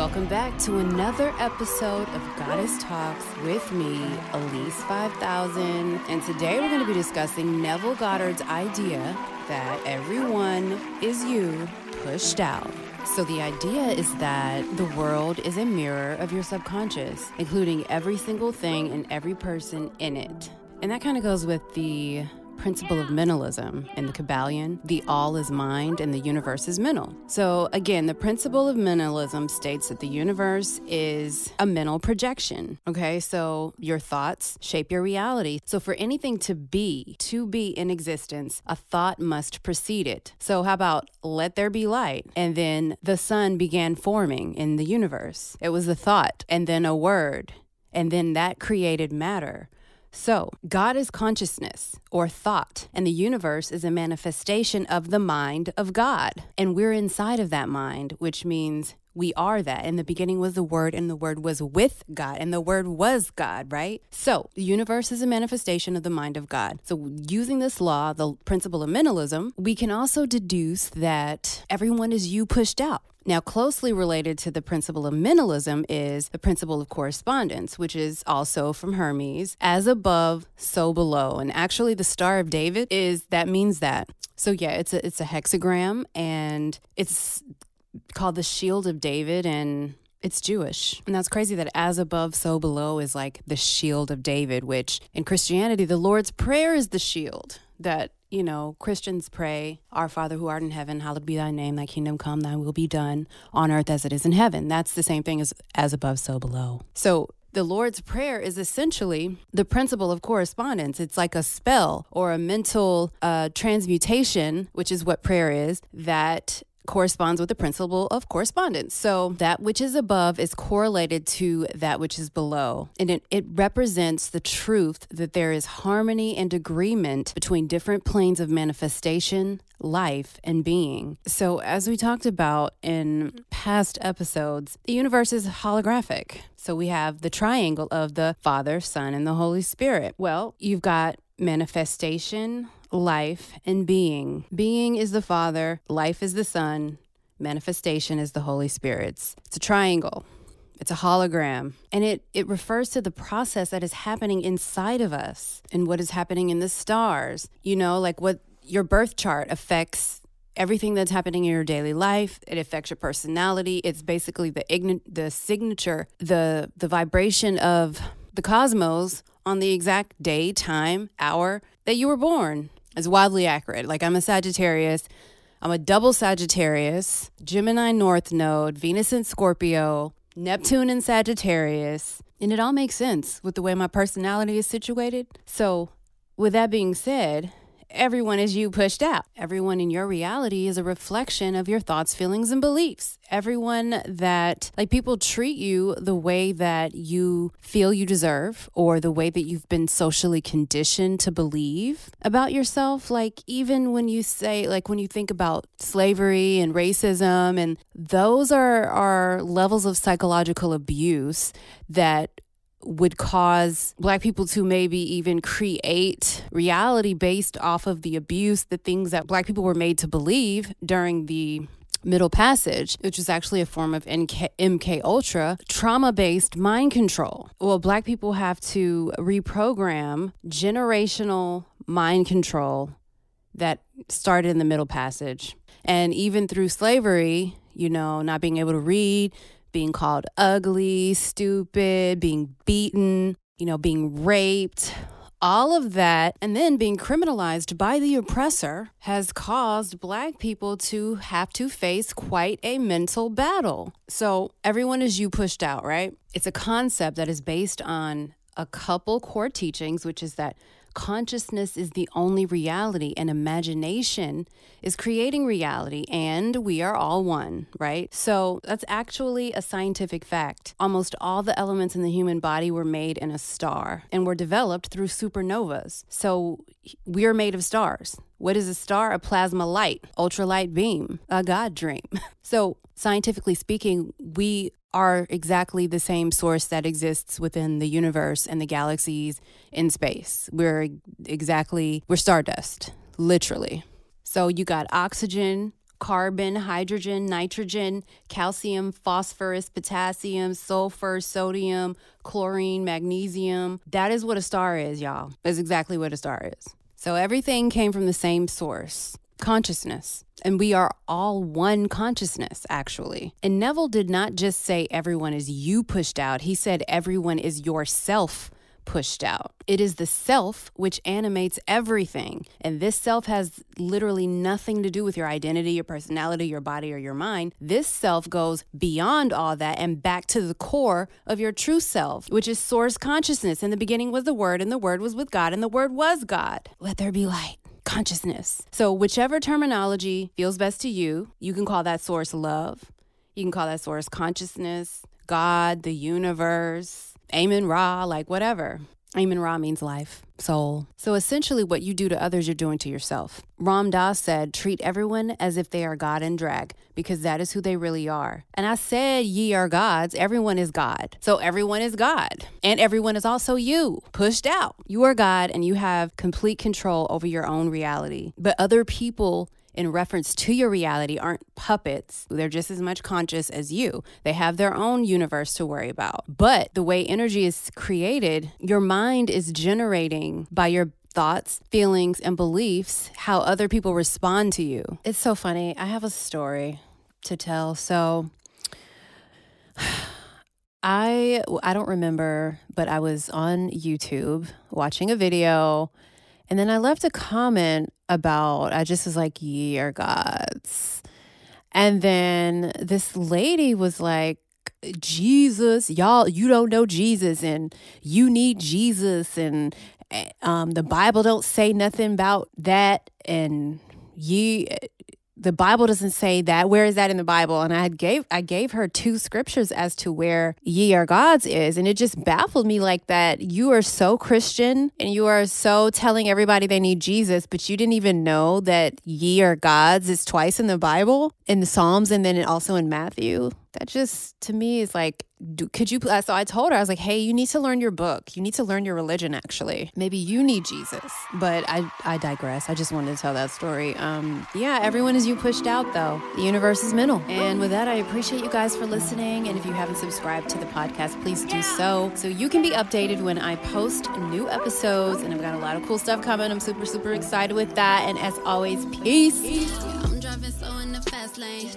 Welcome back to another episode of Goddess Talks with me, Elise 5000. And today we're going to be discussing Neville Goddard's idea that everyone is you pushed out. So, the idea is that the world is a mirror of your subconscious, including every single thing and every person in it. And that kind of goes with the principle of mentalism in the Kybalion. The all is mind and the universe is mental. So, again, the principle of mentalism states that the universe is a mental projection. Okay, so your thoughts shape your reality. So, for anything to be, to be in existence, a thought must precede it. So, how about let there be light? And then the sun began forming in the universe. It was a thought and then a word. And then that created matter. So, God is consciousness or thought, and the universe is a manifestation of the mind of God. And we're inside of that mind, which means we are that. In the beginning was the Word, and the Word was with God, and the Word was God, right? So, the universe is a manifestation of the mind of God. So, using this law, the principle of mentalism, we can also deduce that everyone is you pushed out. Now, closely related to the principle of mentalism is the principle of correspondence, which is also from Hermes as above, so below. And actually, the Star of David is that means that. So, yeah, it's a, it's a hexagram and it's called the Shield of David. And it's Jewish. And that's crazy that as above, so below is like the shield of David, which in Christianity, the Lord's Prayer is the shield that you know, Christians pray, Our Father who art in heaven, hallowed be thy name, thy kingdom come, thy will be done on earth as it is in heaven. That's the same thing as as above, so below. So the Lord's Prayer is essentially the principle of correspondence. It's like a spell or a mental uh, transmutation, which is what prayer is, that corresponds with the principle of correspondence. So that which is above is correlated to that which is below. And it, it represents the truth that there is harmony and agreement between different planes of manifestation, life, and being. So, as we talked about in past episodes, the universe is holographic. So, we have the triangle of the Father, Son, and the Holy Spirit. Well, you've got manifestation, life, and being. Being is the Father, life is the Son, manifestation is the Holy Spirit's. It's a triangle. It's a hologram. And it, it refers to the process that is happening inside of us and what is happening in the stars. You know, like what your birth chart affects everything that's happening in your daily life. It affects your personality. It's basically the ign- the signature, the the vibration of the cosmos on the exact day, time, hour that you were born is wildly accurate. Like I'm a Sagittarius. I'm a double Sagittarius, Gemini North Node, Venus in Scorpio, Neptune in Sagittarius. And it all makes sense with the way my personality is situated. So, with that being said, everyone is you pushed out. Everyone in your reality is a reflection of your thoughts, feelings, and beliefs. Everyone that, like, people treat you the way that you feel you deserve or the way that you've been socially conditioned to believe about yourself. Like, even when you say, like, when you think about slavery and racism, and those are, are levels of psychological abuse that would cause black people to maybe even create reality based off of the abuse, the things that black people were made to believe during the middle passage which is actually a form of MK, MK ultra trauma-based mind control. Well black people have to reprogram generational mind control that started in the middle passage. And even through slavery you know not being able to read being called ugly, stupid, being beaten, you know, being raped. All of that, and then being criminalized by the oppressor, has caused Black people to have to face quite a mental battle. So, everyone is you pushed out, right? It's a concept that is based on a couple core teachings, which is that consciousness is the only reality and imagination is creating reality and we are all one, right? So that's actually a scientific fact. Almost all the elements in the human body were made in a star and were developed through supernovas. So we are made of stars. What is a star? A plasma light, ultralight beam, a God dream. So, scientifically speaking, we are exactly the same source that exists within the universe and the galaxies in space. We're exactly, we're stardust, literally. So, you got oxygen, carbon, hydrogen, nitrogen, calcium, phosphorus, potassium, sulfur, sodium, chlorine, magnesium. That is what a star is, y'all. That's exactly what a star is. So everything came from the same source consciousness. And we are all one consciousness, actually. And Neville did not just say everyone is you pushed out, he said everyone is yourself pushed out. It is the self which animates everything. And this self has literally nothing to do with your identity, your personality, your body, or your mind. This self goes beyond all that and back to the core of your true self, which is source consciousness. In the beginning was the Word, and the Word was with God, and the Word was God. Let there be light consciousness. So, whichever terminology feels best to you, you can call that source love. You can call that source consciousness, God, the universe, Amen Ra, like whatever. Amen Ra means life, soul. So essentially, what you do to others, you're doing to yourself. Ram Dass said, treat everyone as if they are God in drag, because that is who they really are. And I said, ye are gods. Everyone is God. So everyone is God. And everyone is also you, pushed out. You are God, and you have complete control over your own reality. But other people in reference to your reality aren't puppets. They're just as much conscious as you. They have their own universe to worry about. But the way energy is created, your mind is generating by your thoughts, feelings, and beliefs how other people respond to you. It's so funny. I have a story to tell. So I I don't remember, but I was on YouTube watching a video and then I left a comment about, I just was like, ye are gods. And then this lady was like, Jesus, y'all, you don't know Jesus and you need Jesus and eh, um, the Bible don't say nothing about that and ye the Bible doesn't say that. Where is that in the Bible? And I gave I gave her two scriptures as to where ye are gods is, and it just baffled me like that. You are so Christian and you are so telling everybody they need Jesus, but you didn't even know that ye are gods is twice in the Bible, in the Psalms, and then also in Matthew. That just to me is like do, could you so i told her i was like hey you need to learn your book. You need to learn your religion actually. Maybe you need jesus. But i i digress. I just wanted to tell that story. Um yeah everyone is you pushed out though. The universe is mental and with that i appreciate you guys for listening. And if you haven't subscribed to the podcast please do so. So you can be updated when i post new episodes. And i've got a lot of cool stuff coming. I'm super super excited with that. And as always peace, peace. i'm driving slow in the fast lane